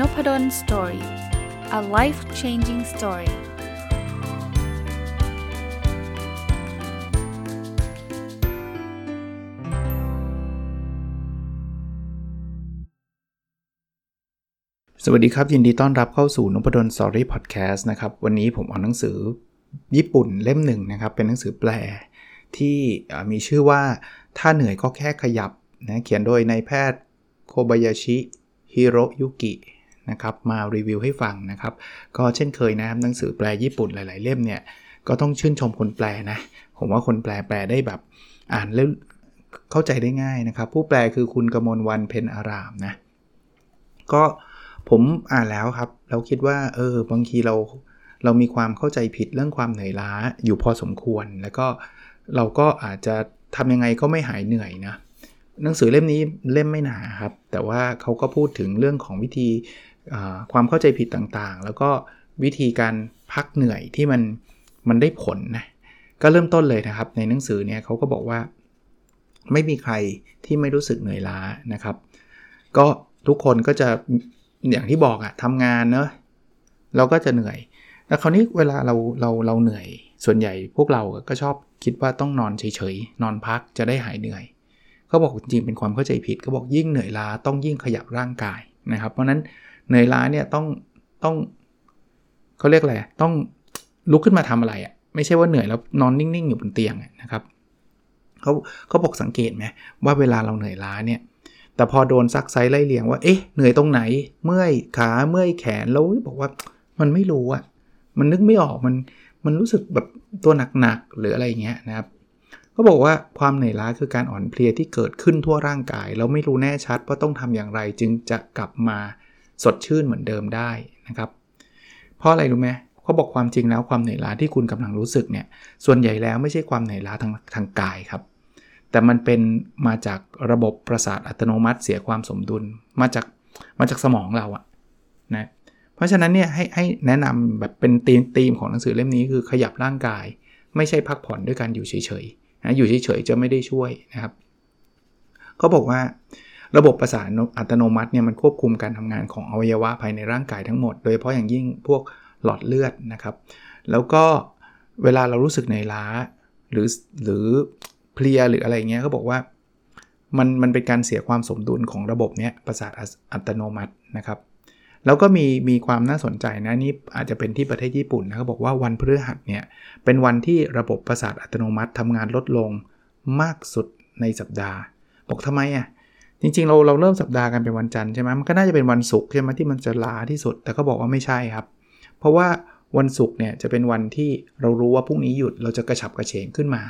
Nopadol Story a life changing story สวัสดีครับ ยินดีต้อนรับเข้าสู่นพดล Story Podcast นะครับ วันนี้ผมเอาหนังสือญี่ปุ่นเล่มหนึ่งนะครับ เป็นหนังสือแปลที่มีชื่อว่าถ้าเหนื่อยก็แค่ขยับนะเขียนโดยนายแพทย์โคบายาชิฮิโรยุกิ นะครับมารีวิวให้ฟังนะครับ ก็เช่นเคยนะครับหนังสือแปลญี่ปุ่นหลาย ๆ เล่มเนี่ยก็ต้องชื่นชมคนแปลนะ ผมว่าคนแปลแปลได้แบบอ่านแล้วเข้าใจได้ง่ายนะครับ ผู้แปลคือคุณกมลวันเพนอารามนะก็ผมอ่านแล้วครับ เราคิดว่าเออบางทีเราเรามีความเข้าใจผิดเรื่องความเหนื่อยล้าอยู่พอสมควร แล้วก็เราก็อาจจะทำยังไงก็ไม่หายเหนื่อยนะหนังสือเล่มนี้เล่มไม่หนาครับ แต่ว่าเขาก็พูดถึงเรื่องของวิธี ความเข้าใจผิดต่างๆ แล้วก็วิธีการพักเหนื่อยที่มันมันได้ผลนะก็เริ่มต้นเลยนะครับ ในหนังสือเนี่ยเขาก็บอกว่า ไม่มีใครที่ไม่รู้สึกเหนื่อยล้านะครับ ก็ทุกคนก็จะอย่างที่บอกอะทำงานเนอะเราก็จะเหนื่อย แล้วคราวนี้เวลาเราเราเราเหนื่อย ส่วนใหญ่พวกเราก็ชอบคิดว่าต้องนอนเฉยๆ นอนพักจะได้หายเหนื่อยเขาบอกจริงเป็นความเข้าใจผิดเขาบอกยิ่งเหนื่อยล้าต้องยิ่งขยับร่างกายนะครับ เพราะนั้น เหนื่อยล้าเนี่ยต้องต้องเขาเรียกอะไรต้องลุกขึ้นมาทำอะไรอะ่ะไม่ใช่ว่าเหนื่อยแล้วนอนนิ่งๆอยู่บนเตียงนะครับเขาเขาบอกสังเกตไหมว่าเวลาเราเหนื่อยล้าเนี่ยแต่พอโดนซักไซไล่เลียงว่า เอ๊ะ เหนื่อยตรงไหน เมื่อยขาเมื่อยแขน แล้วบอกว่ามันไม่รู้อะ่ะมันนึกไม่ออกมันมันรู้สึกแบบตัวหนักๆหรืออะไรเงี้ยนะครับเขาบอกว่าความเหนื่อยล้าคือการอ่อนเพลียที่เกิดขึ้นทั่วร่างกาย แล้วไม่รู้แน่ชัดว่าต้องทำอย่างไรจึงจะกลับมา สดชื่นเหมือนเดิมได้นะครับ เพราะอะไรรู้ไหมเขาบอกความจริงแล้วความเหนื่อยล้าที่คุณกำลังรู้สึกเนี่ยส่วนใหญ่แล้วไม่ใช่ความเหนื่อยล้าทางทางกายครับ แต่มันเป็นมาจากระบบประสาทอัตโนมัติเสียความสมดุลมาจากมาจากสมองเราอะนะเพราะฉะนั้นเนี่ยให้ให้แนะนำแบบเป็นธีมธีมของหนังสือเล่มนี้คือขยับร่างกาย ไม่ใช่พักผ่อนด้วยการอยู่เฉยๆนะอยู่เฉยๆจะไม่ได้ช่วยนะครับเขาบอกว่า ระบบประสาทอัตโนมัติเนี่ยมันควบคุมการทำงานของอวัยวะภายในร่างกายทั้งหมด โดยเฉพาะอย่างยิ่งพวกหลอดเลือดนะครับ แล้วก็เวลาเรารู้สึกในล้า หรือหรือเพลียหรืออะไรเงี้ยเขาบอกว่ามันมันเป็นการเสียความสมดุลของระบบเนี้ยประสาทอัตโนมัตินะครับแล้วก็มีมีความน่าสนใจนะนี่อาจจะเป็นที่ประเทศญี่ปุ่นนะเขาบอกว่าวันพฤหัสเนี่ยเป็นวันที่ระบบประสาทอัตโนมัติทำงานลดลงมากสุดในสัปดาห์ บอกทำไมอะ จริงๆ เราเราเริ่มสัปดาห์กันเป็นวันจันทร์ใช่ไหมมันก็น่าจะเป็นวันศุกร์ใช่ไหมที่มันจะลาที่สุด แต่ก็บอกว่าไม่ใช่ครับ เพราะว่าวันศุกร์เนี่ยจะเป็นวันที่เรารู้ว่าพรุ่งนี้หยุดเราจะกระฉับกระเฉงขึ้นมา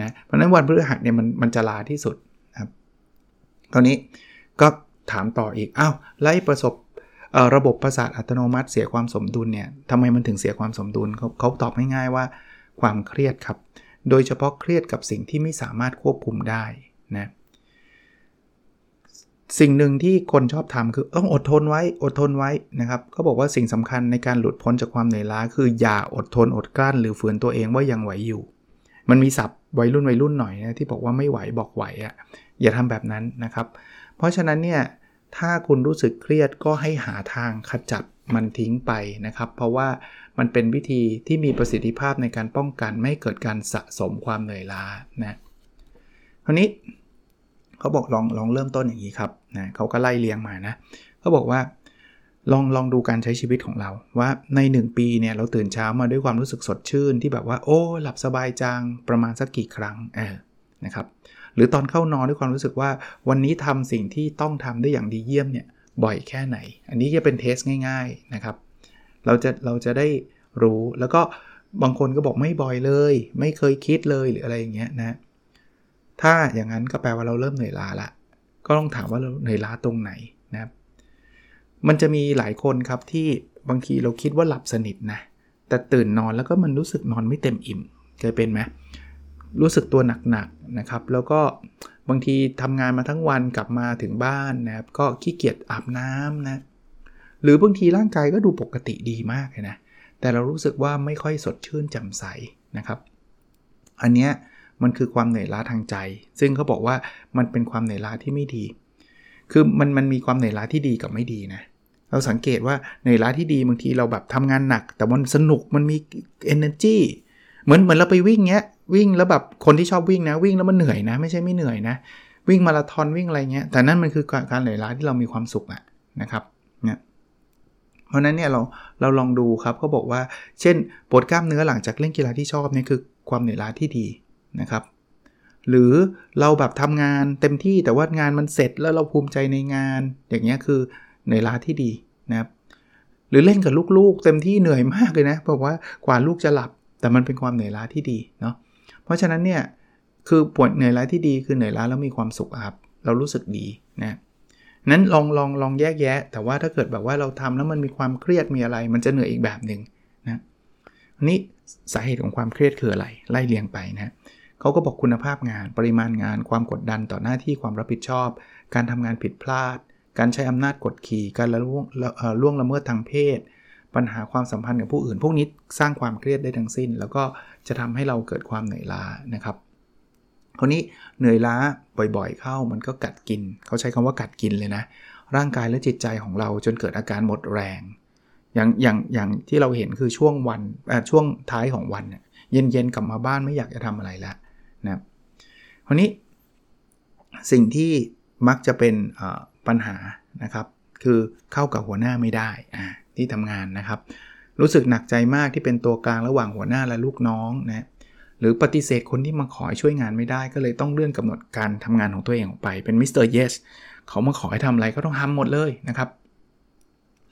นะเพราะนั้นวันพฤหัสเนี่ยมันมันจะลาที่สุดครับคราวนี้ก็ถามต่ออีกอ้าวไล่ประสบระบบประสาทอัตโนมัติเสียความสมดุลเนี่ยทำไมมันถึงเสียความสมดุลเขาเขาตอบง่ายๆว่าความเครียดครับ โดยเฉพาะเครียดกับสิ่งที่ไม่สามารถควบคุมได้นะ สิ่งหนึ่งที่คนชอบทำคือต้องอดทนไว้อดทนไว้นะครับเขาบอกว่าสิ่งสำคัญในการหลุดพ้นจากความเหนื่อยล้า คืออย่าอดทนอดกลั้น หรือฝืนตัวเองว่ายังไหวอยู่ มันมีศัพท์วัยรุ่นวัยรุ่นหน่อยนะที่บอกว่าไม่ไหวบอกไหวอะ่ะอย่าทำแบบนั้นนะครับ เพราะฉะนั้นเนี่ยถ้าคุณรู้สึกเครียดก็ให้หาทางขจัดมันทิ้งไปนะครับ เพราะว่ามันเป็นวิธีที่มีประสิทธิภาพในการป้องกันไม่เกิดการสะสมความเหนื่อยล้านะคราวนี้ เขาบอกลองลองเริ่มต้นอย่างนี้ครับนะเขาก็ไล่เลียงมานะเขาบอกว่าลองลองดูการใช้ชีวิตของเรา ว่าใน 1 ปีเนี่ยเราตื่นเช้ามาด้วยความรู้สึกสดชื่น ที่แบบว่าโอ้ หลับสบายจังประมาณสักกี่ครั้งเออนะครับหรือตอนเข้านอนด้วยความรู้สึกว่าวันนี้ทำสิ่งที่ต้องทำได้อย่างดีเยี่ยมเนี่ยบ่อยแค่ไหน อันนี้จะเป็นเทสง่าย ๆนะครับ เราจะเราจะได้รู้แล้วก็บางคนก็บอกไม่บ่อยเลย ไม่เคยคิดเลยหรืออะไรอย่างเงี้ยนะ ถ้าอย่างนั้นก็แปลว่าเราเริ่มเหนื่อยล้าละ ก็ต้องถามว่าเราเหนื่อยล้าตรงไหนนะครับ มันจะมีหลายคนครับที่บางทีเราคิดว่าหลับสนิทนะ แต่ตื่นนอนแล้วก็มันรู้สึกนอนไม่เต็มอิ่ม เคยเป็นไหมรู้สึกตัวหนักๆนะครับ แล้วก็บางทีทำงานมาทั้งวันกลับมาถึงบ้านนะครับ ก็ขี้เกียจอาบน้ำนะ หรือบางทีร่างกายก็ดูปกติดีมากเลยนะ แต่เรารู้สึกว่าไม่ค่อยสดชื่นแจ่มใสนะครับ อันเนี้ย มันคือความเหนื่อยล้าทางใจ ซึ่งเขาบอกว่ามันเป็นความเหนื่อยล้าที่ไม่ดี คือมันมันมีความเหนื่อยล้าที่ดีกับไม่ดีนะเราสังเกตว่าเหนื่อยล้าที่ดีบางทีเราแบบทำงานหนัก แต่มันสนุกมันมี energy เหมือนเหมือนเราไปวิ่งเงี้ยวิ่งแล้วแบบคนที่ชอบวิ่งนะวิ่งแล้วมันเหนื่อยนะ ไม่ใช่ไม่เหนื่อยนะ วิ่งมาราธอนวิ่งอะไรเงี้ยแต่นั่นมันคือการเหนื่อยล้าที่เรามีความสุขอะนะครับเนี่ยเพราะนั้นเนี่ยเราเราลองดูครับเขาบอกว่า เช่นปวดกล้ามเนื้อหลังจากเล่นกีฬาที่ชอบนี่คือความเหนื่อยล้าที่ดี นะครับ หรือเราแบบทำงานเต็มที่แต่ว่างานมันเสร็จแล้วเราภูมิใจในงาน อย่างเงี้ยคือเหนื่อยล้าที่ดีนะครับ หรือเล่นกับลูกๆ เต็มที่เหนื่อยมากเลยนะบอกว่ากว่าลูกจะหลับ แต่มันเป็นความเหนื่อยล้าที่ดีเนาะเพราะฉะนั้นเนี่ยคือปวดเหนื่อยล้าที่ดีคือเหนื่อยล้าแล้วมีความสุขครับเรารู้สึกดีนะนั้นลองลองลองแยกแยะ แต่ว่าถ้าเกิดแบบว่าเราทำแล้วมันมีความเครียดมีอะไร มันจะเหนื่อยอีกแบบหนึ่งนะอันนี้สาเหตุของความเครียดคืออะไรไล่เรียงไปนะ เขาก็บอกคุณภาพงาน ปริมาณงาน ความกดดันต่อหน้าที่ความรับผิดชอบ การทำงานผิดพลาด การใช้อำนาจกดขี่ การละล่วงล่วงละเมิดทางเพศ ปัญหาความสัมพันธ์กับผู้อื่น พวกนี้สร้างความเครียดได้ทั้งสิ้น แล้วก็จะทำให้เราเกิดความเหนื่อยล้านะครับคราวนี้เหนื่อยล้าบ่อยๆ เข้ามันก็กัดกิน เขาใช้คำว่ากัดกินเลยนะ ร่างกายและจิตใจของเราจนเกิดอาการหมดแรง อย่างอย่างอย่างที่เราเห็นคือช่วงวันช่วงท้ายของวันเย็นๆกลับมาบ้านไม่อยากจะทำอะไรแล้วนะ ราวนี้สิ่งที่มักจะเป็นปัญหานะครับ คือเข้ากับหัวหน้าไม่ได้ที่ทำงานนะครับ รู้สึกหนักใจมากที่เป็นตัวกลางระหว่างหัวหน้าและลูกน้องนะหรือปฏิเสธคนที่มาขอช่วยงานไม่ได้ ก็เลยต้องเลื่อนกำหนดการทำงานของตัวเองออกไปเป็นมิสเตอร์เยสเขามาขอให้ทำอะไรก็ต้องทำหมดเลยนะครับ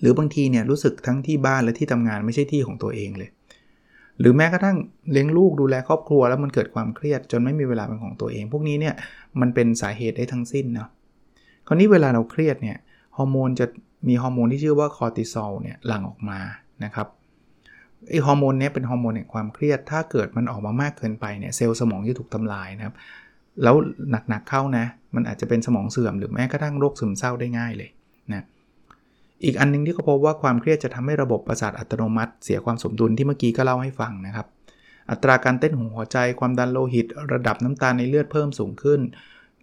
หรือบางทีเนี่ยรู้สึกทั้งที่บ้านและที่ทำงานไม่ใช่ที่ของตัวเองเลย หรือแม้กระทั่งเลี้ยงลูกดูแลครอบครัว แล้วมันเกิดความเครียดจนไม่มีเวลาเป็นของตัวเอง พวกนี้เนี่ยมันเป็นสาเหตุได้ทั้งสิ้นเนาะคราวนี้เวลาเราเครียดเนี่ยฮอร์โมนจะมีฮอร์โมนที่ชื่อว่าคอร์ติซอลเนี่ยหลั่งออกมานะครับไอฮอร์โมนนี้เป็นฮอร์โมนแห่งความเครียด ถ้าเกิดมันออกมามากเกินไปเนี่ยเซลล์สมองจะถูกทำลายนะครับ แล้วหนักๆเข้านะ มันอาจจะเป็นสมองเสื่อมหรือแม้กระทั่งโรคซึมเศร้าได้ง่ายเลย อีกอันนึงที่เขาพบว่าความเครียดจะทำให้ระบบประสาทอัตโนมัติ เสียความสมดุลที่เมื่อกี้ก็เล่าให้ฟังนะครับ อัตราการเต้นของหัวใจความดันโลหิต ระดับน้ำตาลในเลือดเพิ่มสูงขึ้น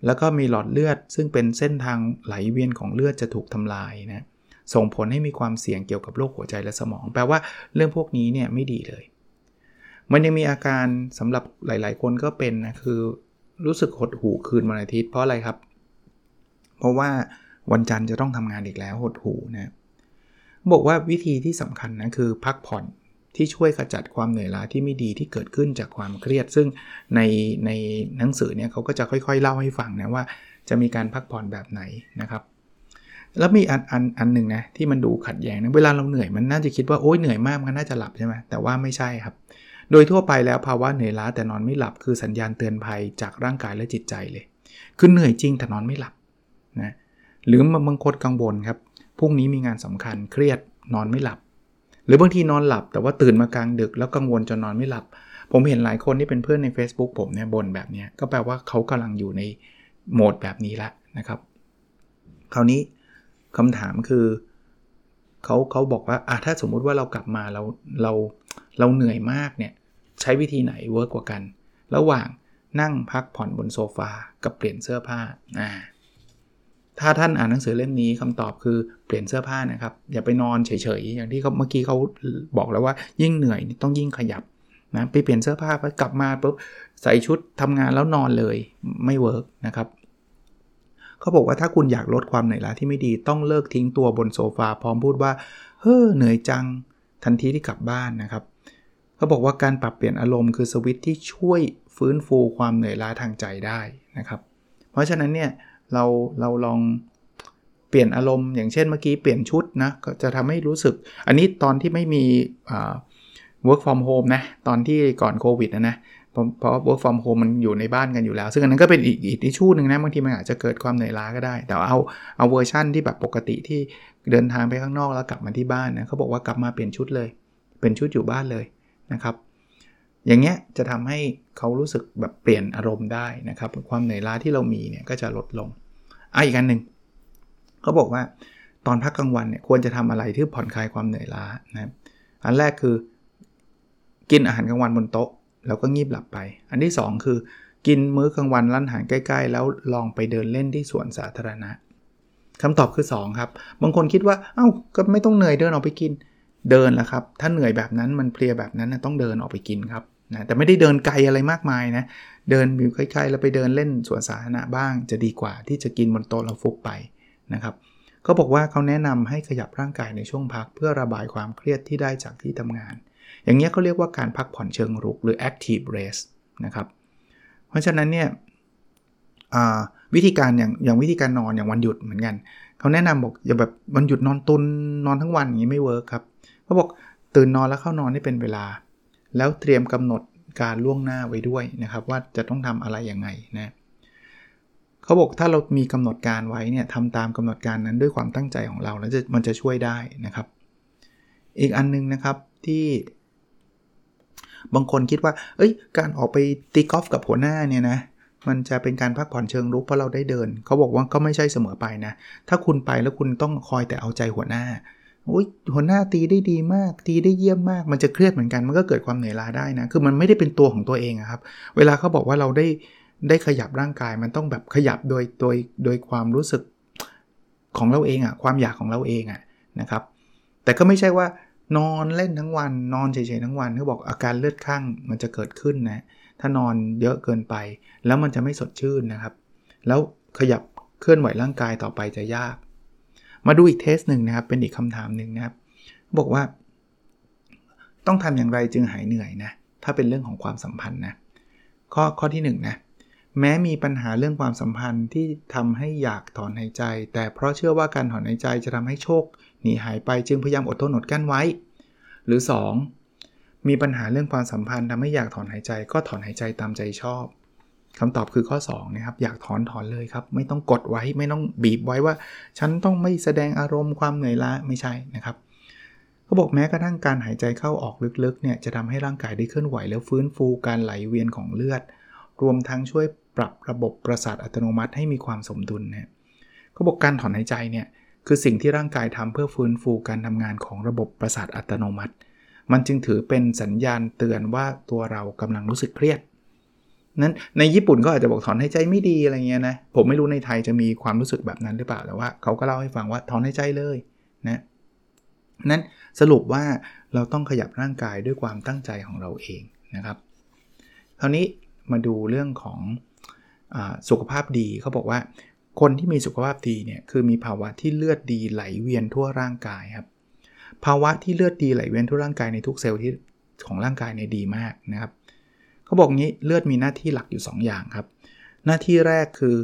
แล้วก็มีหลอดเลือด ซึ่งเป็นเส้นทางไหลเวียนของเลือดจะถูกทำลายนะส่งผลให้มีความเสี่ยงเกี่ยวกับโรคหัวใจและสมอง แปลว่าเรื่องพวกนี้เนี่ยไม่ดีเลย มันยังมีอาการสำหรับหลาย ๆ คนก็เป็นนะคือรู้สึกหดหู่คืนวันอาทิตย์เพราะอะไรครับ เพราะว่า วันจันทร์จะต้องทำงานอีกแล้วหดหูนะบอกว่าวิธีที่สำคัญนะคือพักผ่อนที่ช่วยขจัดความเหนื่อยล้าที่ไม่ดีที่เกิดขึ้นจากความเครียด ซึ่งในในหนังสือเนี่ยเขาก็จะค่อยๆ เล่าให้ฟังนะว่าจะมีการพักผ่อนแบบไหนนะครับ แล้วมีอันอันอันหนึ่งนะที่มันดูขัดแย้งนะเวลาเราเหนื่อยมันน่าจะคิดว่าโอ้ยเหนื่อยมากมันน่าจะหลับใช่ไหมแต่ว่าไม่ใช่ครับ โดยทั่วไปแล้วภาวะเหนื่อยล้าแต่นอนไม่หลับคือสัญญาณเตือนภัยจากร่างกายและจิตใจเลย คือเหนื่อยจริงแต่นอนไม่หลับ หรือบางคนกังวลครับพรุ่งนี้มีงานสำคัญเครียดนอนไม่หลับ หรือบางทีนอนหลับ แต่ว่าตื่นมากลางดึกแล้วกังวลจนนอนไม่หลับ ผมเห็นหลายคนที่เป็นเพื่อนใน Facebook ผมเนี่ยบ่นแบบนี้ก็แปลว่าเขากำลังอยู่ในโหมดแบบนี้แล้วนะครับ คราวนี้คำถามคือเขาเขาบอกว่าอะถ้าสมมุติว่าเรากลับมาเราเราเราเหนื่อยมากเนี่ยใช้วิธีไหน work กว่ากัน ระหว่างนั่งพักผ่อนบนโซฟากับเปลี่ยนเสื้อผ้าอ่า ถ้าท่านอ่านหนังสือเล่มนี้คำตอบคือเปลี่ยนเสื้อผ้านะครับ อย่าไปนอนเฉยๆ อย่างที่เขาเมื่อกี้เขาบอกแล้วว่ายิ่งเหนื่อยต้องยิ่งขยับนะไปเปลี่ยนเสื้อผ้าไปกลับมาปุ๊บใส่ชุดทำงานแล้วนอนเลยไม่ work นะครับเขาบอกว่าถ้าคุณอยากลดความเหนื่อยล้าที่ไม่ดีต้องเลิกทิ้งตัวบนโซฟาพร้อมพูดว่าเฮ้อเหนื่อยจังทันทีที่กลับบ้านนะครับเขาบอกว่าการปรับเปลี่ยนอารมณ์คือสวิตช์ที่ช่วยฟื้นฟูความเหนื่อยล้าทางใจได้นะครับ เพราะฉะนั้นเนี่ย เราเราลองเปลี่ยนอารมณ์อย่างเช่นเมื่อกี้เปลี่ยนชุดนะก็จะทำให้รู้สึก อันนี้ตอนที่ไม่มี work from home นะ ตอนที่ก่อนโควิดนะนะเพราะ work from home มันอยู่ในบ้านกันอยู่แล้ว ซึ่งอันนั้นก็เป็นอีกอีก issue หนึ่งนะบางทีมันอาจจะเกิดความเหนื่อยล้าก็ได้ แต่เอาเอาเวอร์ชั่นที่แบบปกติที่เดินทางไปข้างนอกแล้วกลับมาที่บ้านนะเขาบอกว่ากลับมาเปลี่ยนชุดเลย เป็นชุดอยู่บ้านเลยนะครับ อย่างเงี้ยจะทำให้เขารู้สึกแบบเปลี่ยนอารมณ์ได้นะครับ ความเหนื่อยล้าที่เรามีเนี่ยก็จะลดลงอะอีกอันหนึ่งเขาบอกว่าตอนพักกลางวันเนี่ยควรจะทำอะไรที่ผ่อนคลายความเหนื่อยล้านะครับอันแรกคือกินอาหารกลางวันบนโต๊ะ แล้วก็งีบหลับไป อันที่ 2 คือกินมื้อกลางวันร้านอาหารใกล้ ๆ แล้วลองไปเดินเล่นที่สวนสาธารณะคำตอบคือ 2 ครับ บางคนคิดว่าเอา้าก็ไม่ต้องเหนื่อยเดินออกไปกินเดินแหละครับ ถ้าเหนื่อยแบบนั้นมันเพลียแบบนั้นนะต้องเดินออกไปกินครับ นะแต่ไม่ได้เดินไกลอะไรมากมายนะเดินอยู่ใกล้ๆแล้วไปเดินเล่นสวนสาธารณะบ้าง จะดีกว่าที่จะกินบนโต๊ะแล้วฟุบไปนะครับเขาบอกว่าเขาแนะนำให้ขยับร่างกายในช่วงพัก เพื่อระบายความเครียดที่ได้จากที่ทำงาน อย่างนี้เขาเรียกว่าการพักผ่อนเชิงรุกหรือ active rest นะครับเพราะฉะนั้นเนี่ยวิธีการอย่างอย่างวิธีการนอนอย่างวันหยุดเหมือนกันเขาแนะนำบอกอย่าแบบวันหยุดนอนตุนนอนทั้งวันอย่างนี้ไม่เวิร์กครับเขาบอกตื่นนอนแล้วเข้านอนให้เป็นเวลา แล้วเตรียมกำหนดการล่วงหน้าไว้ด้วยนะครับ ว่าจะต้องทำอะไรยังไงนะเขาบอกถ้าเรามีกำหนดการไว้เนี่ยทำตามกำหนดการนั้นด้วยความตั้งใจของเราแล้วจะมันจะช่วยได้นะครับ อีกอันนึงนะครับที่บางคนคิดว่า เอ้ย การออกไปตีกอล์ฟกับหัวหน้าเนี่ยนะ มันจะเป็นการพักผ่อนเชิงรุกเพราะเราได้เดิน เขาบอกว่าก็ไม่ใช่เสมอไปนะ ถ้าคุณไปแล้วคุณต้องคอยแต่เอาใจหัวหน้า โอ้ยหัวหน้าตีได้ดีมาก ตีได้เยี่ยมมาก มันจะเครียดเหมือนกัน มันก็เกิดความเหนื่อยล้าได้นะ คือมันไม่ได้เป็นตัวของตัวเองครับ เวลาเขาบอกว่าเราได้ได้ขยับร่างกาย มันต้องแบบขยับโดยโดยโดยความรู้สึกของเราเองอะความอยากของเราเองอะนะครับ แต่ก็ไม่ใช่ว่านอนเล่นทั้งวัน นอนเฉยๆทั้งวันเขาบอกอาการเลือดข้างมันจะเกิดขึ้นนะ ถ้านอนเยอะเกินไป แล้วมันจะไม่สดชื่นนะครับ แล้วขยับเคลื่อนไหวร่างกายต่อไปจะยาก มาดูอีกเทสหนึ่งนะครับ เป็นอีกคำถามหนึ่งนะครับ บอกว่า ต้องทำอย่างไรจึงหายเหนื่อยนะ ถ้าเป็นเรื่องของความสัมพันธ์นะ ข้อข้อที่1นนะ แม้มีปัญหาเรื่องความสัมพันธ์ที่ทำให้อยากถอนหายใจ แต่เพราะเชื่อว่าการถอนหายใจจะทำให้โชคหนีหายไปจึงพยายามอดทนอดกั้นไว้ หรือ 2. มีปัญหาเรื่องความสัมพันธ์ทำให้อยากถอนหายใจก็ถอนหายใจตามใจชอบ คำตอบคือข้อ2นะครับอยากถอนถอนเลยครับ ไม่ต้องกดไว้ไม่ต้องบีบไว้ว่า ฉันต้องไม่แสดงอารมณ์ความเหนื่อยล้าไม่ใช่นะครับเขาบอกแม้กระทั่งการหายใจเข้าออกลึกๆเนี่ยจะทำให้ร่างกายได้เคลื่อนไหวแล้วฟื้นฟูการไหลเวียนของเลือด รวมทั้งช่วยปรับระบบประสาทอัตโนมัติให้มีความสมดุลเนะเขาบอกการถอนหายใจเนี่ยคือสิ่งที่ร่างกายทำเพื่อฟื้นฟูการทำงานของระบบประสาทอัตโนมัติ มันจึงถือเป็นสัญญาณเตือนว่าตัวเรากำลังรู้สึกเครียด นั้นในญี่ปุ่นก็อาจจะบอกถอนหายใจไม่ดีอะไรเงี้ยนะ ผมไม่รู้ในไทยจะมีความรู้สึกแบบนั้นหรือเปล่าแต่ว่าเขาก็เล่าให้ฟังว่าถอนหายใจเลยนะนั้นสรุปว่าเราต้องขยับร่างกายด้วยความตั้งใจของเราเองนะครับคราวนี้มาดูเรื่องของสุขภาพดีเขาบอกว่า คนที่มีสุขภาพดีเนี่ยคือมีภาวะที่เลือดดีไหลเวียนทั่วร่างกายครับภาวะที่เลือดดีไหลเวียนทั่วร่างกายในทุกเซลล์ที่ของร่างกายเนี่ยดีมากนะครับ เขาบอกงี้เลือดมีหน้าที่หลักอยู่ 2 อย่างครับ หน้าที่แรกคือ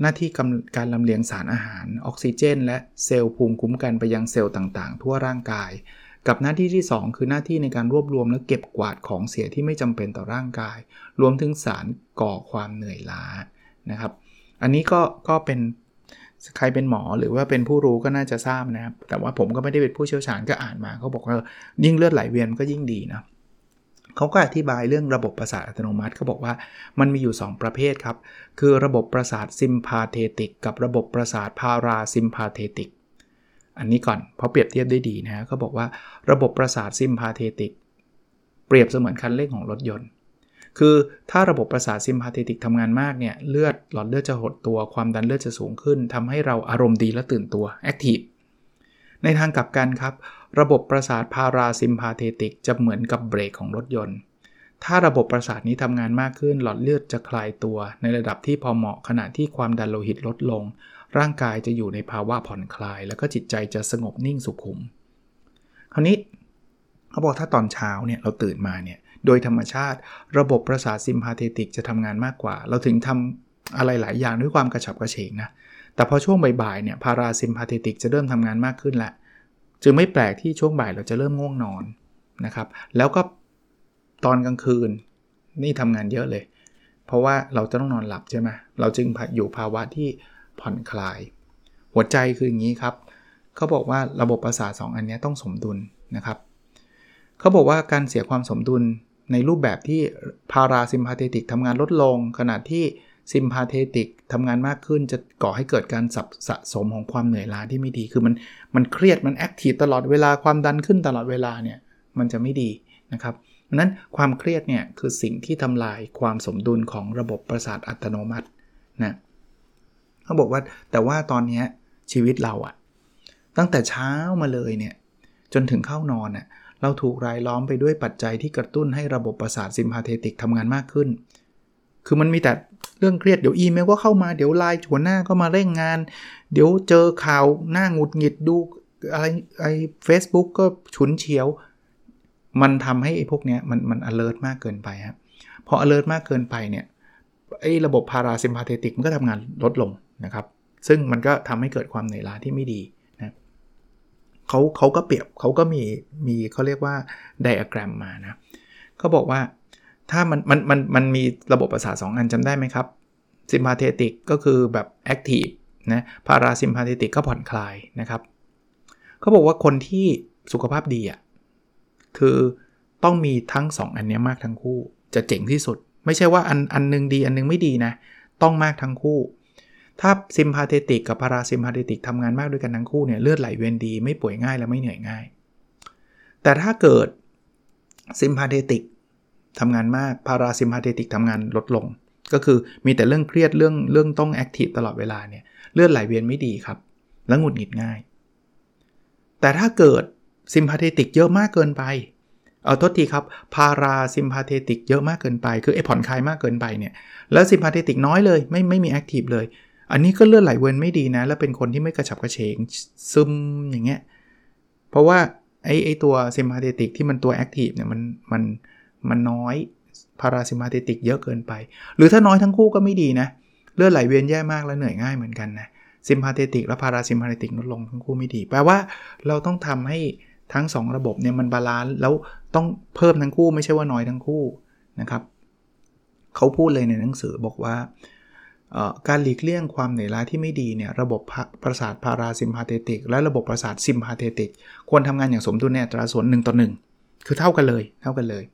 หน้าที่การลำเลียงสารอาหาร ออกซิเจน และเซลล์ภูมิคุ้มกันไปยังเซลล์ต่างๆ ทั่วร่างกาย กับหน้าที่ที่ 2 คือหน้าที่ในการรวบรวมและเก็บกวาดของเสียที่ไม่จำเป็นต่อร่างกาย รวมถึงสารก่อความเหนื่อยล้านะครับ อันนี้ก็ก็เป็นใครเป็นหมอหรือว่าเป็นผู้รู้ก็น่าจะทราบนะครับ แต่ว่าผมก็ไม่ได้เป็นผู้เชี่ยวชาญก็อ่านมาเขาบอกว่ายิ่งเลือดไหลเวียนก็ยิ่งดีนะ เขาก็อธิบายเรื่องระบบประสาทอัตโนมัติเขาบอกว่ามันมีอยู่ 2 ประเภทครับ คือระบบประสาทซิมพาเทติกกับระบบประสาทพาราซิมพาเทติกอันนี้ก่อนเพราะเปรียบเทียบได้ดีนะเขาบอกว่าระบบประสาทซิมพาเทติกเปรียบเสมือนคันเร่งของรถยนต์ คือถ้าระบบประสาทซิมพาเทติกทำงานมากเนี่ยเลือดหลอดเลือดจะหดตัวความดันเลือดจะสูงขึ้นทำให้เราอารมณ์ดีและตื่นตัว active ในทางกลับกันครับ ระบบประสาทพาราซิมพาเทติกจะเหมือนกับเบรกของรถยนต์ ถ้าระบบประสาทนี้ทำงานมากขึ้น หลอดเลือดจะคลายตัว ในระดับที่พอเหมาะขณะที่ความดันโลหิตลดลง ร่างกายจะอยู่ในภาวะผ่อนคลาย แล้วก็จิตใจจะสงบนิ่งสุขุม คราวนี้เขาบอกถ้าตอนเช้าเนี่ยเราตื่นมาเนี่ยโดยธรรมชาติ ระบบประสาทซิมพาเทติกจะทำงานมากกว่า เราถึงทำอะไรหลายอย่างด้วยความกระฉับกระเฉงนะแต่พอช่วงบ่ายๆเนี่ยพาราซิมพาเทติกจะเริ่มทำงานมากขึ้นแหละ จึงไม่แปลกที่ช่วงบ่ายเราจะเริ่มง่วงนอนนะครับ แล้วก็ตอนกลางคืนนี่ทำงานเยอะเลย เพราะว่าเราจะต้องนอนหลับใช่ไหมเราจึงอยู่ภาวะที่ผ่อนคลาย หัวใจคืออย่างนี้ครับเขาบอกว่าระบบประสาท2อันนี้ต้องสมดุลนะครับเขาบอกว่าการเสียความสมดุลในรูปแบบที่พาราซิมพาเทติกทำงานลดลง ขณะที่ซิมพาเทติก ทำงานมากขึ้นจะก่อให้เกิดการสับสะสมของความเหนื่อยล้าที่ไม่ดี คือมันมันเครียดมันแอคทีฟตลอดเวลาความดันขึ้นตลอดเวลาเนี่ยมันจะไม่ดีนะครับดังนั้นความเครียดเนี่ยคือสิ่งที่ทำลายความสมดุลของระบบประสาทอัตโนมัตินะเขาบอกว่าแต่ว่าตอนนี้ชีวิตเราอะตั้งแต่เช้ามาเลยเนี่ยจนถึงเข้านอนอะเราถูกรายล้อมไปด้วยปัจจัยที่กระตุ้นให้ระบบประสาทซิมพาเทติกทำงานมากขึ้น คือมันมีแต่เรื่องเครียดเดี๋ยวอีเมลก็เข้ามาเดี๋ยวไลน์หัวหน้าก็มาเร่งงาน เดี๋ยวเจอข่าวหน้าหงุดหงิดดูอะไรไอ้เฟซบุ๊กก็ฉุนเฉียว มันทำให้ไอ้พวกเนี้ยมันมัน alert มากเกินไปครับพอ alert มากเกินไปเนี่ยไอ้ระบบพาราซิมพาเทติกมันก็ทำงานลดลงนะครับ ซึ่งมันก็ทำให้เกิดความเหนื่อยล้าที่ไม่ดีนะเขาเขาก็เปรียบเขาก็มีมีเขาเรียกว่าไดอะแกรมมานะเขาบอกว่า ถ้ามันมันมันมันมีระบบประสาท2อันจำได้ไหมครับซิมพาเทติกก็คือแบบ active นะพาราซิมพาเทติกก็ผ่อนคลายนะครับเขาบอกว่าคนที่สุขภาพดีอะคือต้องมีทั้ง 2 อันนี้มากทั้งคู่ จะเจ๋งที่สุด ไม่ใช่ว่าอันอันนึงดีอันนึงไม่ดีนะ ต้องมากทั้งคู่ ถ้าซิมพาเทติกกับพาราซิมพาเทติกทำงานมากด้วยกันทั้งคู่เนี่ยเลือดไหลเวียนดี ไม่ป่วยง่ายและไม่เหนื่อยง่าย แต่ถ้าเกิดซิมพาเทติก ทำงานมากพาราซิมพาเทติกทำงานลดลง ก็คือมีแต่เรื่องเครียดเรื่องเรื่องต้อง active ตลอดเวลาเนี่ยเลือดไหลเวียนไม่ดีครับ และหงุดหงิดง่าย แต่ถ้าเกิดซิมพาเทติกเยอะมากเกินไปเอาโทษทีครับพาราซิมพาเทติกเยอะมากเกินไป คือไอผ่อนคลายมากเกินไปเนี่ยแล้วซิมพาเทติกน้อยเลยไม่ไม่มี active เลย อันนี้ก็เลือดไหลเวียนไม่ดีนะ แล้วเป็นคนที่ไม่กระฉับกระเฉงซึมอย่างเงี้ยเพราะว่าไอไอตัวซิมพาเทติกที่มันตัว active เนี่ยมันมันม มันน้อยพาราซิมพาเทติกเยอะเกินไป หรือถ้าน้อยทั้งคู่ก็ไม่ดีนะ เลือดไหลเวียนแย่มากและเหนื่อยง่ายเหมือนกันนะ sympathetic และ parasympathetic ลดลงทั้งคู่ไม่ดี แปลว่าเราต้องทำให้ทั้ง 2 ระบบเนี่ยมัน balance แล้วต้องเพิ่มทั้งคู่ไม่ใช่ว่าน้อยทั้งคู่นะครับเขาพูดเลยในหนังสือบอกว่า การหลีกเลี่ยงความเหนื่อยล้าที่ไม่ดีเนี่ยระบบประสาท parasympathetic และระบบประสาท sympathetic ควรทำงานอย่างสมดุลในอัตราส่วน1ต่อ1คือเท่ากันเลย เท่ากันเลย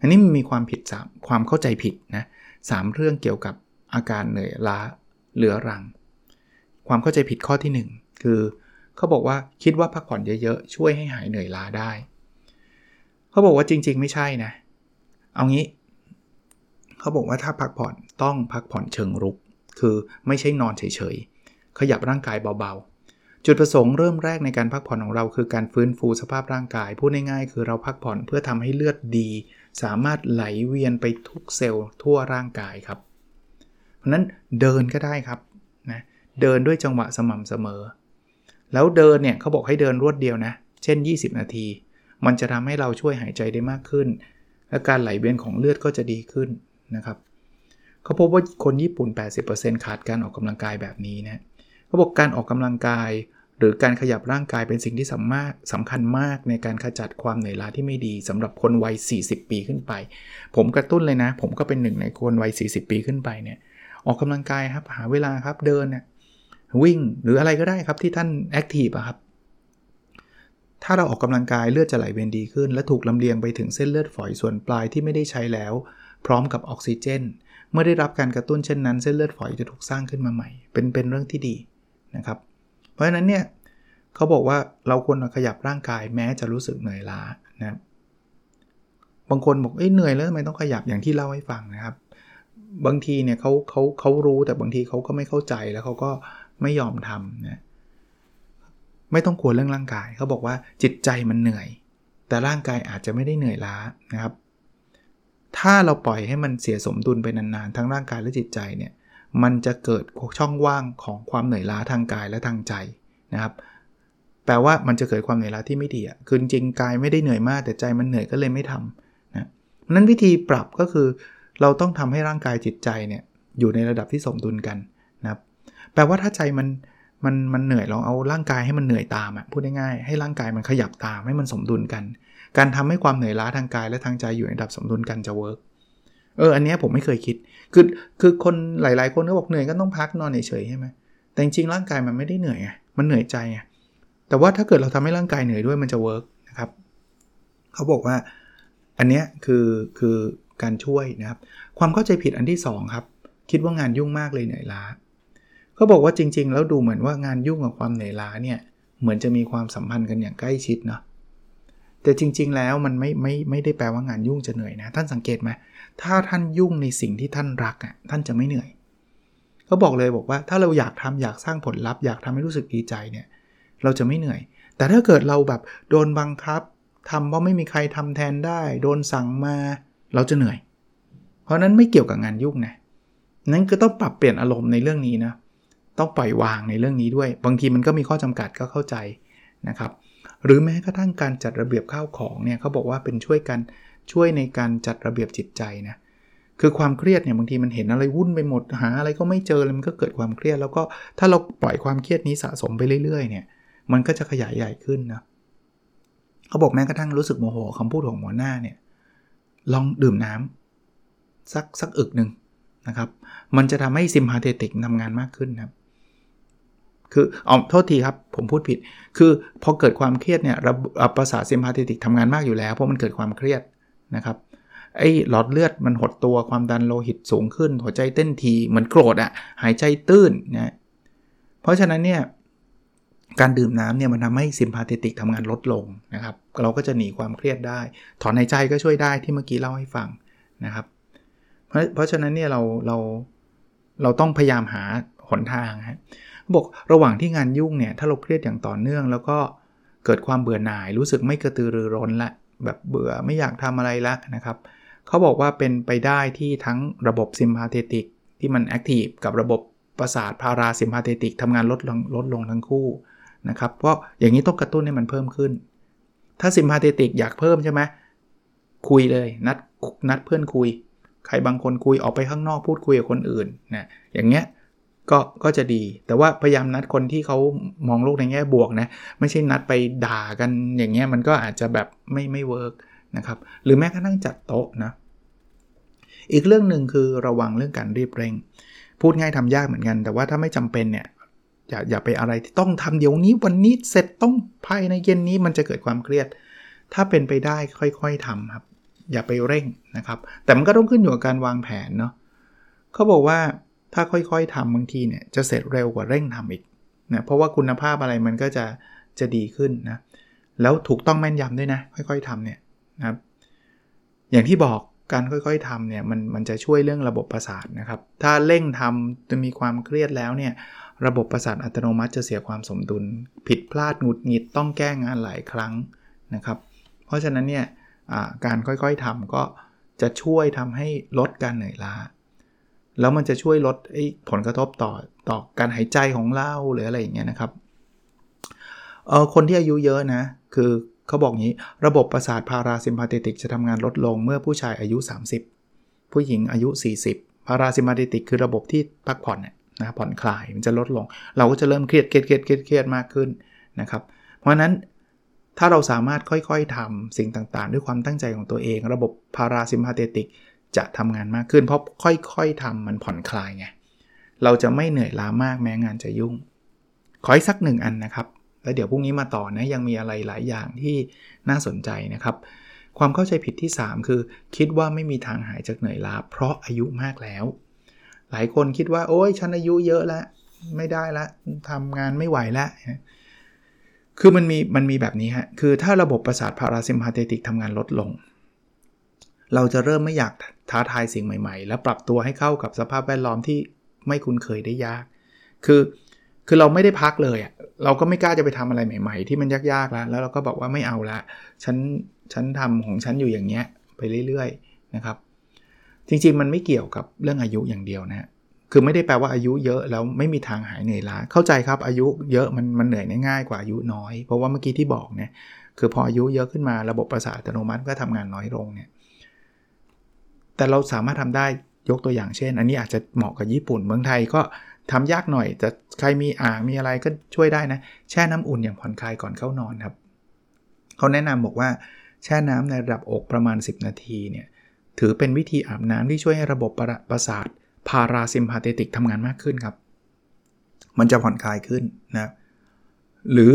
อันนี้มันมีความผิดสามความเข้าใจผิดนะสเรื่องเกี่ยวกับอาการเหนื่อยล้าเหลือรัง ความเข้าใจผิดข้อที่ 1 คือเขาบอกว่าคิดว่าพักผ่อนเยอะๆ ช่วยให้หายเหนื่อยล้าได้ เขาบอกว่าจริงๆ ไม่ใช่นะ เอางี้ เขาบอกว่าถ้าพักผ่อนต้องพักผ่อนเชิงรุก คือไม่ใช่นอนเฉยๆ ขยับร่างกายเบาๆ จุดประสงค์เริ่มแรกในการพักผ่อนของเราคือการฟื้นฟูสภาพร่างกาย พูดง่ายๆ คือเราพักผ่อนเพื่อทำให้เลือดดี สามารถไหลเวียนไปทุกเซลล์ทั่วร่างกายครับ เพราะนั้นเดินก็ได้ครับนะเดินด้วยจังหวะสม่ำเสมอ แล้วเดินเนี่ยเขาบอกให้เดินรวดเดียวนะ เช่น 20 นาที มันจะทำให้เราช่วยหายใจได้มากขึ้น และการไหลเวียนของเลือดก็จะดีขึ้นนะครับเขาพบว่าคนญี่ปุ่น 80%ขาดการออกกำลังกายแบบนี้นะเขาบอกการออกกำลังกาย หรือการขยับร่างกายเป็นสิ่งที่สำมากสำคัญมากในการขจัดความเหนื่อยล้าที่ไม่ดีสำหรับคนวัย 40 ปีขึ้นไป ผมกระตุ้นเลยนะ ผมก็เป็นหนึ่งในคนวัย 40 ปีขึ้นไปเนี่ยออกกำลังกายครับหาเวลาครับเดินเนี่ยวิ่งหรืออะไรก็ได้ครับที่ท่านแอคทีฟครับ ถ้าเราออกกำลังกายเลือดจะไหลเวียนดีขึ้น และถูกลำเลียงไปถึงเส้นเลือดฝอยส่วนปลายที่ไม่ได้ใช้แล้ว พร้อมกับออกซิเจน เมื่อได้รับการกระตุ้นเช่นนั้นเส้นเลือดฝอยจะถูกสร้างขึ้นมาใหม่ เป็นเป็นเรื่องที่ดีนะครับ ราะฉะนั้นเนี่ยเขาบอกว่าเราควรขยับร่างกายแม้จะรู้สึกเหนื่อยล้านะครับางคนบอกเอ้ยเหนื่อยแล้วทำไมต้องขยับอย่างที่เล่าให้ฟังนะครับ บางทีเนี่ยเขาเขาเขารู้แต่บางทีเขาก็ไม่เข้าใจแล้วเขาก็ไม่ยอมทำนะไม่ต้องกลัวเรื่องร่างกายเขาบอกว่าจิตใจมันเหนื่อย แต่ร่างกายอาจจะไม่ได้เหนื่อยล้านะครับ ถ้าเราปล่อยให้มันเสียสมดุลไปนานๆทั้งร่างกายและจิตใจเนี่ย มันจะเกิดช่องว่างของความเหนื่อยล้าทางกายและทางใจนะครับ แปลว่ามันจะเกิดความเหนื่อยล้าที่ไม่ดีอะคือจริงกายไม่ได้เหนื่อยมากแต่ใจมันเหนื่อยก็เลยไม่ทำนะนั้นวิธีปรับก็คือ เราต้องทำให้ร่างกายจิตใจเนี่ยอยู่ในระดับที่สมดุลกันนะครับ แปลว่าถ้าใจมันมันมันเหนื่อยลองเอาร่างกายให้มันเหนื่อยตามอะพูดง่ายๆให้ร่างกายมันขยับตามให้มันสมดุลกัน การทำให้ความเหนื่อยล้าทางกายและทางใจอยู่ในระดับสมดุลกันจะเวิร์ก เอออันนี้ผมไม่เคยคิด คือคือคนหลาย ๆ คนก็บอกเหนื่อยก็ต้องพักนอนเฉยใช่ไหมแต่จริงๆร่างกายมันไม่ได้เหนื่อยไงมันเหนื่อยใจไงแต่ว่าถ้าเกิดเราทำให้ร่างกายเหนื่อยด้วยมันจะเวิร์กนะครับเขาบอกว่าอันนี้คือคือการช่วยนะครับ ความเข้าใจผิดอันที่ 2 ครับ คิดว่างานยุ่งมากเลยเหนื่อยล้าเขาบอกว่าจริง ๆ แล้วดูเหมือนว่างานยุ่งกับความเหนื่อยล้าเนี่ยเหมือนจะมีความสัมพันธ์กันอย่างใกล้ชิดเนาะแต่จริง ๆ แล้วมันไม่ไม่ไม่ได้แปลว่างานยุ่งจะเหนื่อยนะ ท่านสังเกตไหม ถ้าท่านยุ่งในสิ่งที่ท่านรักอะท่านจะไม่เหนื่อยก็บอกเลยบอกว่าถ้าเราอยากทำอยากสร้างผลลัพธ์อยากทำให้รู้สึกดีใจเนี่ยเราจะไม่เหนื่อย แต่ถ้าเกิดเราแบบโดนบังคับทำเพราะไม่มีใครทำแทนได้ โดนสั่งมาเราจะเหนื่อย เพราะนั้นไม่เกี่ยวกับงานยุ่งนะนั้นก็ต้องปรับเปลี่ยนอารมณ์ในเรื่องนี้นะต้องปล่อยวางในเรื่องนี้ด้วย บางทีมันก็มีข้อจำกัดก็เข้าใจนะครับ หรือแม้กระทั่งการจัดระเบียบข้าวของเนี่ยเขาบอกว่าเป็นช่วยกัน ช่วยในการจัดระเบียบจิตใจนะคือความเครียดเนี่ยบางทีมันเห็นอะไรวุ่นไปหมดหาอะไรก็ไม่เจอเลยมันก็เกิดความเครียด แล้วก็ถ้าเราปล่อยความเครียดนี้สะสมไปเรื่อยๆเนี่ยมันก็จะขยายใหญ่ขึ้นนะเขาบอกแม้กระทั่งรู้สึกโมโหคำพูดของหมอหน้าเนี่ยลองดื่มน้ำสักสักอึกหนึ่งนะครับ มันจะทำให้ซิมพาเทติกทำงานมากขึ้นนะครับคือเอาโทษทีครับ ผมพูดผิด คือพอเกิดความเครียดเนี่ยระประสาทซิมพาเทติกทำงานมากอยู่แล้ว เพราะมันเกิดความเครียด นะครับไอ้หลอดเลือดมันหดตัวความดันโลหิตสูงขึ้น หัวใจเต้นทีเหมือนโกรธอะ่ะหายใจตื้นนะเพราะฉะนั้นเนี่ยการดื่มน้ำเนี่ยมันทำให้ซิมพาเทติกทำงานลดลงนะครับ เราก็จะหนีความเครียดได้ ถอนหายใจก็ช่วยได้ที่เมื่อกี้เล่าให้ฟังนะครับ เพราะเพราะฉะนั้นเนี่ยเราเราเราต้องพยายามหาหนทางฮะบอกระหว่างที่งานยุ่งเนี่ยถ้าเราเครียดอย่างต่อเนื่อง แล้วก็เกิดความเบื่อหน่ายรู้สึกไม่กระตือรือร้นละ แบบเบื่อไม่อยากทำอะไรละนะครับเขาบอกว่าเป็นไปได้ที่ทั้งระบบ sympathetic ที่มัน active กับระบบประสาท parasympathetic ทำงานลดลงลดลงทั้งคู่นะครับเพราะอย่างนี้ต้องกระตุ้นให้มันเพิ่มขึ้น ถ้า sympathetic อยากเพิ่มใช่ไหมคุยเลยนัดนัดเพื่อนคุย ใครบางคนคุยออกไปข้างนอกพูดคุยกับคนอื่นนะอย่างเงี้ย ก็ก็จะดี แต่ว่าพยายามนัดคนที่เขามองโลกในแง่บวกนะ ไม่ใช่นัดไปด่ากันอย่างเงี้ยมันก็อาจจะแบบไม่ไม่เวิร์กนะครับ หรือแม้กระทั่งจัดโต๊ะนะ อีกเรื่องหนึ่งคือระวังเรื่องการรีบเร่ง พูดง่ายทำยากเหมือนกัน แต่ว่าถ้าไม่จำเป็นเนี่ยอย่าอย่าไปอะไรที่ต้องทำเดี๋ยวนี้วันนี้เสร็จต้องภายในเย็นนี้มันจะเกิดความเครียด ถ้าเป็นไปได้ค่อยๆทำครับ อย่าไปเร่งนะครับ แต่มันก็ต้องขึ้นอยู่กับการวางแผนเนาะเขาบอกว่า ถ้าค่อยๆทำบางทีเนี่ยจะเสร็จเร็วกว่าเร่งทำอีกนะเพราะว่าคุณภาพอะไรมันก็จะจะดีขึ้นนะแล้วถูกต้องแม่นยำด้วยนะ ค่อยๆทำเนี่ยนะครับอย่างที่บอกการค่อยๆทำเนี่ยมันมันจะช่วยเรื่องระบบประสาทนะครับ ถ้าเร่งทำจะมีความเครียดแล้วเนี่ยระบบประสาทอัตโนมัติจะเสียความสมดุล ผิดพลาดหงุดหงิดต้องแก้งานหลายครั้งนะครับ เพราะฉะนั้นเนี่ยการค่อยๆทำก็จะช่วยทำให้ลดการเหนื่อยล้า แล้วมันจะช่วยลดผลกระทบต่อต่อการหายใจของเราหรืออะไรอย่างเงี้ยนะครับเออคนที่อายุเยอะนะ คือเขาบอกงี้ระบบประสาทพาราซิมพาเทติกจะทำงานลดลงเมื่อผู้ชายอายุ 30 ผู้หญิงอายุ 40 พาราซิมพาเทติกคือระบบที่พักผ่อนนะผ่อนคลายมันจะลดลง เราก็จะเริ่มเครียดเครียดเครียดเครียดมากขึ้นนะครับ เพราะนั้นถ้าเราสามารถค่อยๆทำสิ่งต่างๆ ด้วยความตั้งใจของตัวเอง ระบบพาราซิมพาเทติก จะทำงานมากขึ้น เพราะค่อยๆทำมันผ่อนคลายไงเราจะไม่เหนื่อยล้ามากแม้งานจะยุ่ง ขออีกสักหนึ่งอันนะครับ แล้วเดี๋ยวพรุ่งนี้มาต่อนะยังมีอะไรหลายอย่างที่น่าสนใจนะครับ ความเข้าใจผิดที่ 3 คือ คิดว่าไม่มีทางหายจากเหนื่อยล้า เพราะอายุมากแล้ว หลายคนคิดว่า โอ้ยฉันอายุเยอะแล้วไม่ได้ละทำงานไม่ไหวแล้วคือมันมีมันมีแบบนี้ฮะ คือถ้าระบบประสาทพาราซิมพาเทติกทำงานลดลง เราจะเริ่มไม่อยากท้าทายสิ่งใหม่ ๆ และปรับตัวให้เข้ากับสภาพแวดล้อมที่ไม่คุ้นเคยได้ยาก คือคือเราไม่ได้พักเลยอะ่ะเราก็ไม่กล้าจะไปทำอะไรใหม่ ๆ ที่มันยากๆแล้วแล้วเราก็บอกว่าไม่เอาละฉันฉันทำของฉันอยู่อย่างเงี้ยไปเรื่อยๆนะครับ จริงๆมันไม่เกี่ยวกับเรื่องอายุอย่างเดียวนะคือไม่ได้แปลว่าอายุเยอะแล้วไม่มีทางหายเหนื่อยล้าเข้าใจครับอายุเยอะมันมันเหนื่อยง่ายกว่าอายุน้อย เพราะว่าเมื่อกี้ที่บอกเนี่ยคือพออายุเยอะขึ้นมาระบบประสาทอัตโนมัติก็ทำงานน้อยลงเนี่ย แต่เราสามารถทำได้ยกตัวอย่างเช่น อันนี้อาจจะเหมาะกับญี่ปุ่นเมืองไทยก็ทำยากหน่อย แต่ใครมีอ่างมีอะไรก็ช่วยได้นะ แช่น้ำอุ่นอย่างผ่อนคลายก่อนเข้านอนครับเขาแนะนำบอกว่าแช่น้ำในระดับอกประมาณ 10 นาทีเนี่ยถือเป็นวิธีอาบน้ำที่ช่วยให้ระบบประประสาทพาราซิมพาเทติกทำงานมากขึ้นครับ มันจะผ่อนคลายขึ้นนะ หรือ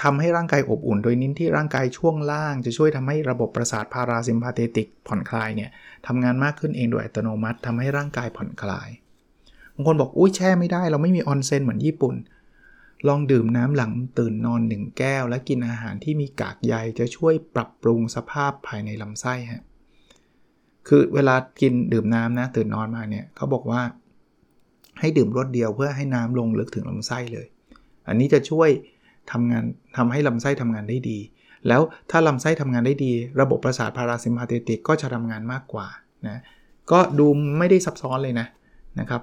ทำให้ร่างกายอบอุ่น โดยนิ้นที่ร่างกายช่วงล่าง จะช่วยทำให้ระบบประสาทพาราซิมพาเทติกผ่อนคลายเนี่ยทำงานมากขึ้นเองโดยอัตโนมัติทำให้ร่างกายผ่อนคลาย บางคนบอกอุ้ยแช่ไม่ได้ เราไม่มีออนเซนเหมือนญี่ปุ่น ลองดื่มน้ำหลังตื่นนอนหนึ่งแก้ว และกินอาหารที่มีกากใยจะช่วยปรับปรุงสภาพภายในลำไส้ฮะคือเวลากินดื่มน้ำนะตื่นนอนมาเนี่ยเขาบอกว่า ให้ดื่มรดเดียวเพื่อให้น้ำลงลึกถึงลำไส้เลย อันนี้จะช่วย ทำงานทำให้ลำไส้ทำงานได้ดี แล้วถ้าลำไส้ทำงานได้ดี ระบบประสาทพาราซิมพาเทติกก็จะทำงานมากกว่านะก็ดูไม่ได้ซับซ้อนเลยนะนะครับ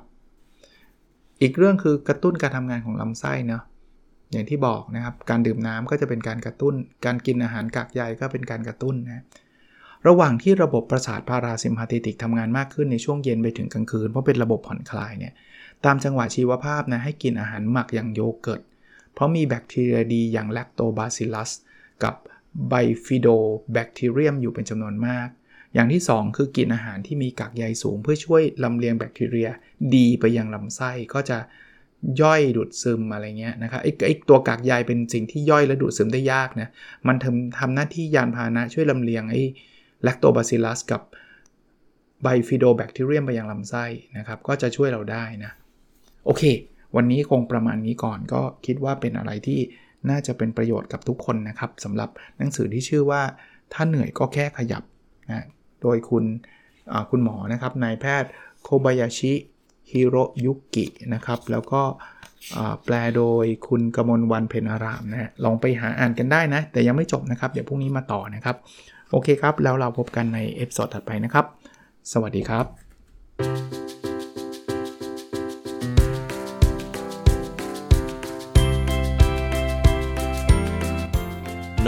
อีกเรื่องคือกระตุ้นการทำงานของลำไส้เนาะอย่างที่บอกนะครับ การดื่มน้ำก็จะเป็นการกระตุ้น การกินอาหารกากใยก็เป็นการกระตุ้นนะ ระหว่างที่ระบบประสาทพาราซิมพาเทติกทำงานมากขึ้นในช่วงเย็นไปถึงกลางคืน เพราะเป็นระบบผ่อนคลายเนี่ย ตามจังหวะชีวภาพนะให้กินอาหารหมักอย่างโยเกิร์ต เพราะมีแบคทีเรียดีอย่างแลคโตบาซิลัสกับไบฟิโดแบคทีเรียมอยู่เป็นจำนวนมาก อย่างที่ 2 คือกินอาหารที่มีกากใยสูง เพื่อช่วยลำเลียงแบคทีเรียดีไปยังลำไส้ก็จะย่อยดูดซึมอะไรเงี้ยนะครับไอ้ไอตัวกากใยเป็นสิ่งที่ย่อยและดูดซึมได้ยากนะมันทำทำหน้าที่ยานพาหนะช่วยลำเลียงไอ้แลคโตบาซิลัสกับไบฟิโดแบคทีเรียมไปยังลำไส้นะครับก็จะช่วยเราได้นะโอเค วันนี้คงประมาณนี้ก่อนก็คิดว่าเป็นอะไรที่น่าจะเป็นประโยชน์กับทุกคนนะครับสำหรับหนังสือที่ชื่อว่า ถ้าเหนื่อยก็แค่ขยับนะโดยคุณคุณหมอนะครับนายแพทย์โคบายาชิฮิโรยุกินะครับ แล้วก็แปลโดยคุณกมลวรรณ เพ็ญอร่ามนะลองไปหาอ่านกันได้นะ แต่ยังไม่จบนะครับ เดี๋ยวพรุ่งนี้มาต่อนะครับ โอเคครับ แล้วเราพบกันใน episode ถัดไปนะครับ สวัสดีครับ